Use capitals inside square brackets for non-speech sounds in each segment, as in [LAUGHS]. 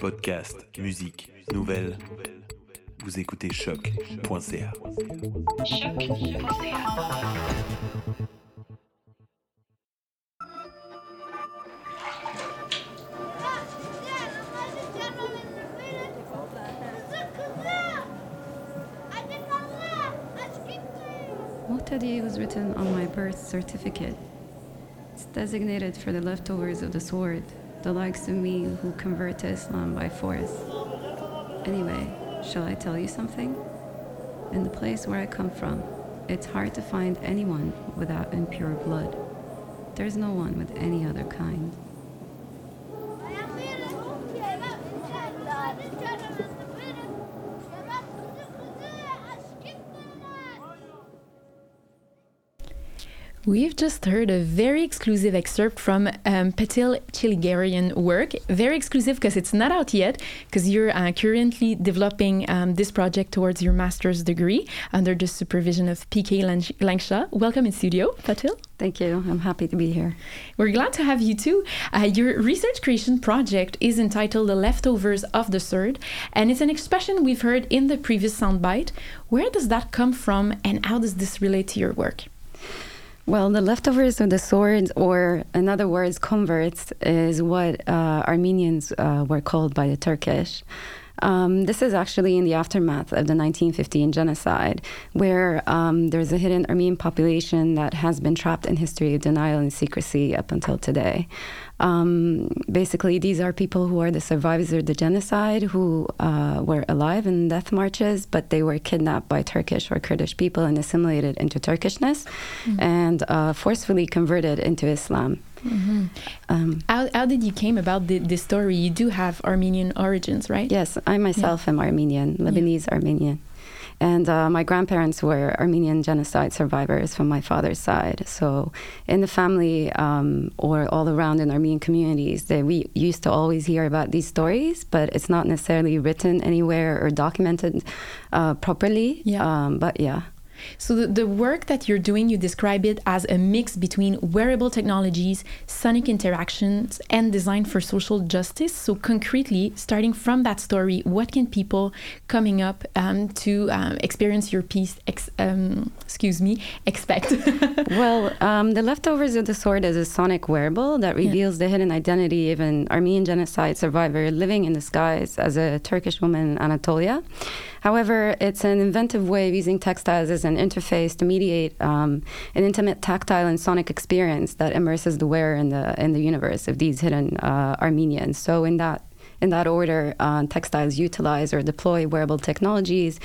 Podcast, musique, nouvelles. Vous écoutez CHOQ.ca. Muhtadi was written on my birth certificate. It's designated for the leftovers of the sword, the likes of me who convert to Islam by force. Anyway, shall I tell you something? In the place where I come from, it's hard to find anyone without impure blood. There's no one with any other kind. We've just heard a very exclusive excerpt from um, Patil Chiligarian work. Very exclusive because it's not out yet, because you're uh, currently developing um, this project towards your master's degree under the supervision of PK Langshaw. Welcome in studio, Patil. Thank you. I'm happy to be here. We're glad to have you too. Uh, your research creation project is entitled The Leftovers of the Sword, and it's an expression we've heard in the previous soundbite. Where does that come from, and how does this relate to your work? Well, the leftovers of the swords, or in other words, converts, is what uh, Armenians uh, were called by the Turkish. Um, this is actually in the aftermath of the 1915 genocide, where um, there's a hidden Armenian population that has been trapped in history of denial and secrecy up until today. Um, basically, these are people who are the survivors of the genocide who uh, were alive in death marches, but they were kidnapped by Turkish or Kurdish people and assimilated into Turkishness mm-hmm. and uh, forcefully converted into Islam. Mm-hmm. Um, how, how did you came about the, this story? You do have Armenian origins, right? Yes, I myself yeah. am Armenian, Lebanese yeah. Armenian. And uh, my grandparents were Armenian genocide survivors from my father's side. So, in the family um, or all around in Armenian communities, they, we used to always hear about these stories, but it's not necessarily written anywhere or documented uh, properly. Yeah. Um, but yeah. So the, the work that you're doing, you describe it as a mix between wearable technologies, sonic interactions, and design for social justice. So concretely, starting from that story, what can people coming up um, to um, experience your piece, ex um, excuse me, expect? [LAUGHS] well, um, the leftovers of the sword is a sonic wearable that reveals yeah. the hidden identity of an Armenian genocide survivor living in disguise as a Turkish woman in Anatolia. However, it's an inventive way of using textiles as an interface to mediate um, an intimate tactile and sonic experience that immerses the wearer in the in the universe of these hidden uh, Armenians. So in that in that order, uh, textiles utilize or deploy wearable technologies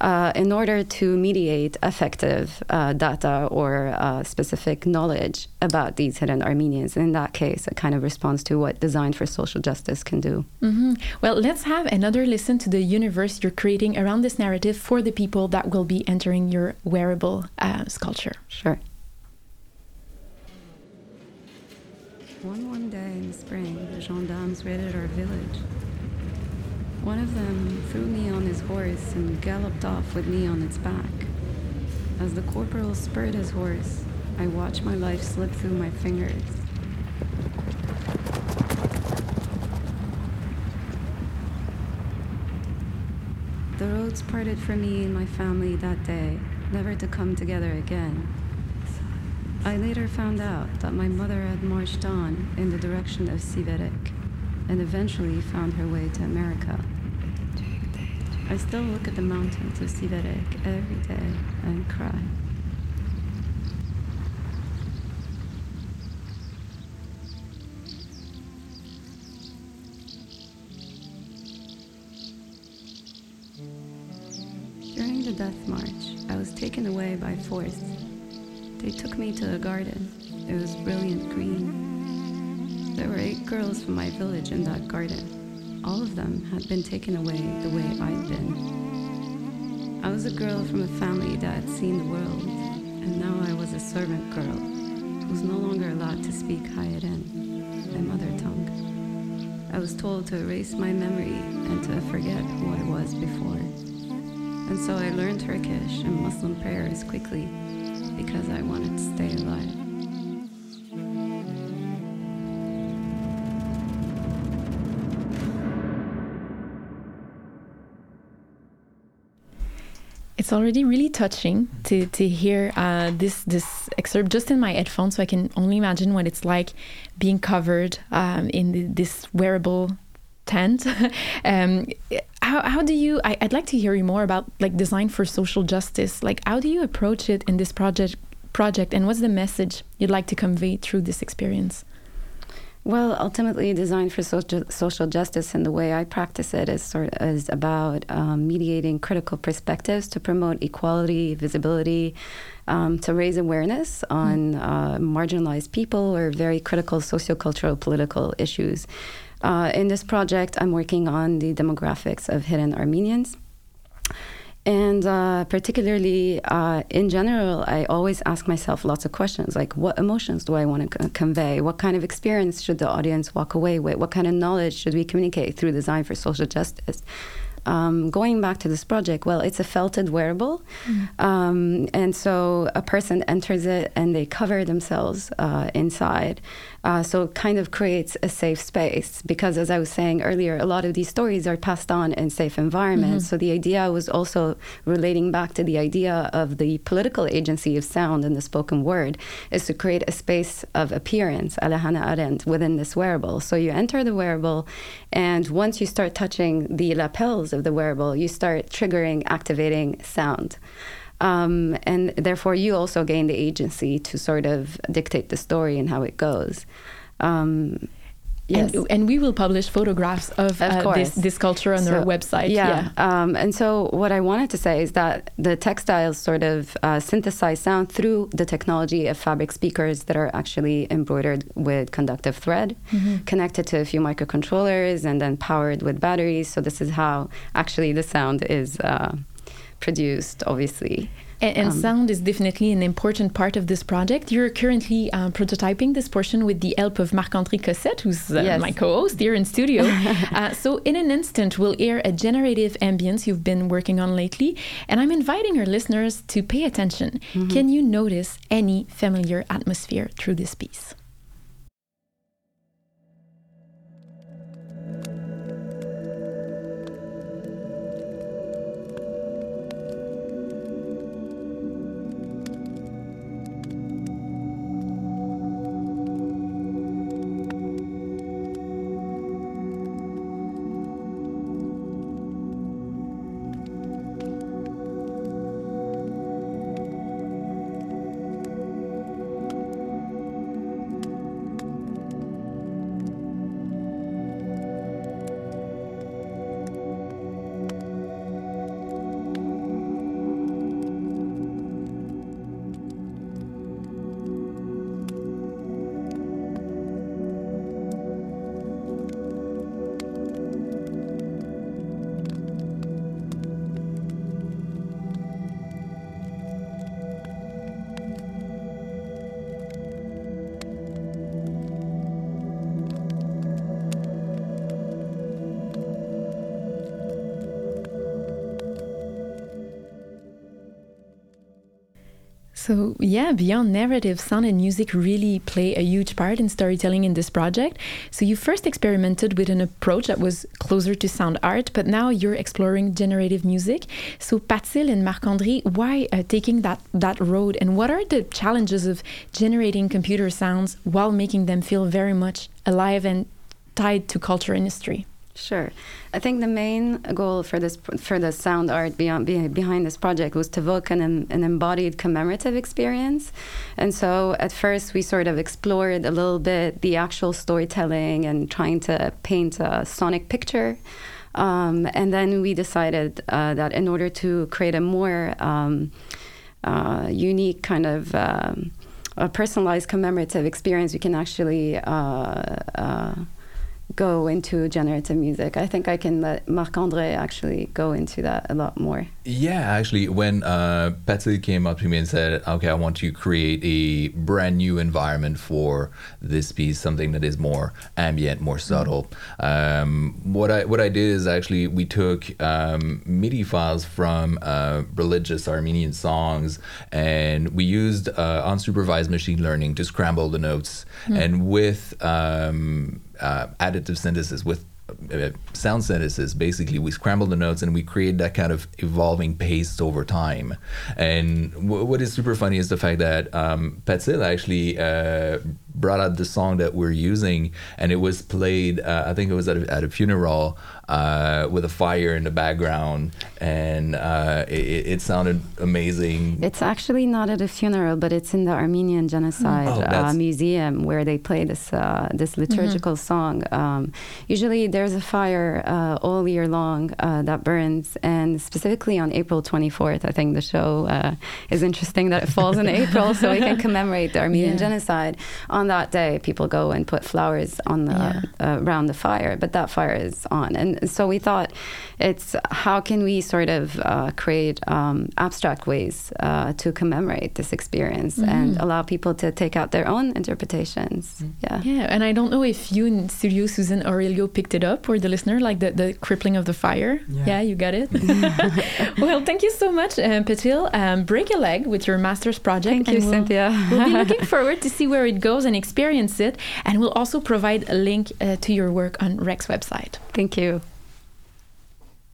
uh, in order to mediate effective uh, data or uh, specific knowledge about these hidden Armenians. In that case, it kind of responds to what Design for Social Justice can do. Mm-hmm. Well, let's have another listen to the universe you're creating around this narrative for the people that will be entering your wearable uh, sculpture. Sure. One one day in the spring, the gendarmes raided our village. One of them threw me on his horse and galloped off with me on its back. As the corporal spurred his horse, I watched my life slip through my fingers. The roads parted for me and my family that day, never to come together again. I later found out that my mother had marched on in the direction of Siverek and eventually found her way to America. I still look at the mountains of Siverek every day and cry. During the death march, I was taken away by force they took me to a garden. It was brilliant green. There were eight girls from my village in that garden. All of them had been taken away the way I'd been. I was a girl from a family that had seen the world, and now I was a servant girl who was no longer allowed to speak Hayeren, my mother tongue. I was told to erase my memory and to forget who I was before. And so I learned Turkish and Muslim prayers quickly because I wanted to stay alive. It's already really touching to, to hear uh, this this excerpt just in my headphones, so I can only imagine what it's like being covered um, in the, this wearable tent. [LAUGHS] um, how, how do you? I, would like to hear you more about like design for social justice. Like, how do you approach it in this project? Project, and what's the message you'd like to convey through this experience? Well, ultimately, design for social, social justice and the way I practice it is sort of is about um, mediating critical perspectives to promote equality, visibility, um, to raise awareness on uh, marginalized people or very critical sociocultural political issues. Uh, in this project, I'm working on the demographics of hidden Armenians. And uh, particularly uh, in general, I always ask myself lots of questions like, what emotions do I want to c- convey? What kind of experience should the audience walk away with? What kind of knowledge should we communicate through design for social justice? Um, going back to this project, well, it's a felted wearable. Mm. Um, and so a person enters it and they cover themselves uh, inside. Uh, so it kind of creates a safe space because, as I was saying earlier, a lot of these stories are passed on in safe environments. Mm-hmm. So the idea was also relating back to the idea of the political agency of sound and the spoken word is to create a space of appearance, a la Arendt, within this wearable. So you enter the wearable, and once you start touching the lapels of the wearable, you start triggering, activating sound. Um, and therefore, you also gain the agency to sort of dictate the story and how it goes. Um, Yes. And, and, we will publish photographs of, of uh, this, this culture on so, our website. Yeah. yeah. Um, and so, what I wanted to say is that the textiles sort of uh, synthesize sound through the technology of fabric speakers that are actually embroidered with conductive thread, mm-hmm. connected to a few microcontrollers, and then powered with batteries. So, this is how actually the sound is. Uh, produced, obviously. And, and um, sound is definitely an important part of this project. You're currently uh, prototyping this portion with the help of Marc-André Cossette, who's uh, yes. my co-host here in studio. [LAUGHS] uh, so in an instant, we'll air a generative ambience you've been working on lately, and I'm inviting our listeners to pay attention. Mm-hmm. Can you notice any familiar atmosphere through this piece? So, yeah, beyond narrative, sound and music really play a huge part in storytelling in this project. So, you first experimented with an approach that was closer to sound art, but now you're exploring generative music. So, Patil and Marc André, why uh, taking that, that road? And what are the challenges of generating computer sounds while making them feel very much alive and tied to culture and history? Sure. I think the main goal for this for the sound art beyond behind this project was to evoke an, an embodied commemorative experience. And so at first we sort of explored a little bit the actual storytelling and trying to paint a sonic picture. Um, and then we decided uh, that in order to create a more um, uh, unique kind of um, a personalized commemorative experience, we can actually uh, uh go into generative music. I think I can let Marc André actually go into that a lot more. Yeah, actually, when uh, Patsy came up to me and said, "Okay, I want to create a brand new environment for this piece, something that is more ambient, more subtle," um, what I what I did is actually we took um, MIDI files from uh, religious Armenian songs, and we used uh, unsupervised machine learning to scramble the notes, mm. and with um, uh, additive synthesis with uh, sound synthesis. Basically, we scramble the notes and we create that kind of evolving paste over time. And w- what is super funny is the fact that um, actually uh, brought out the song that we're using, and it was played. Uh, I think it was at a, at a funeral uh, with a fire in the background, and uh, it, it, sounded amazing. It's actually not at a funeral, but it's in the Armenian Genocide Oh, uh, Museum where they play this uh, this liturgical song. Um, usually, there's a fire uh, all year long uh, that burns, and specifically on April 24th, I think the show uh, is interesting that it falls in [LAUGHS] April, so we can commemorate the Armenian Yeah. Genocide. On that day, people go and put flowers on the Yeah. uh, around the fire, but that fire is on. And so we thought it's how can we sort of uh, create um, abstract ways uh, to commemorate this experience and allow people to take out their own interpretations. Yeah. Yeah, and I don't know if you in studio, Susan Aurelio, picked it up or the listener, like the, the crippling of the fire. Yeah, you got it. [LAUGHS] [LAUGHS] well, thank you so much, um, Petil. Um, break a leg with your master's project. Thank you, we'll- Cynthia. we'll be looking [LAUGHS] forward to see where it goes and experience it. And we'll also provide a link uh, to your work on Rex website. Thank you.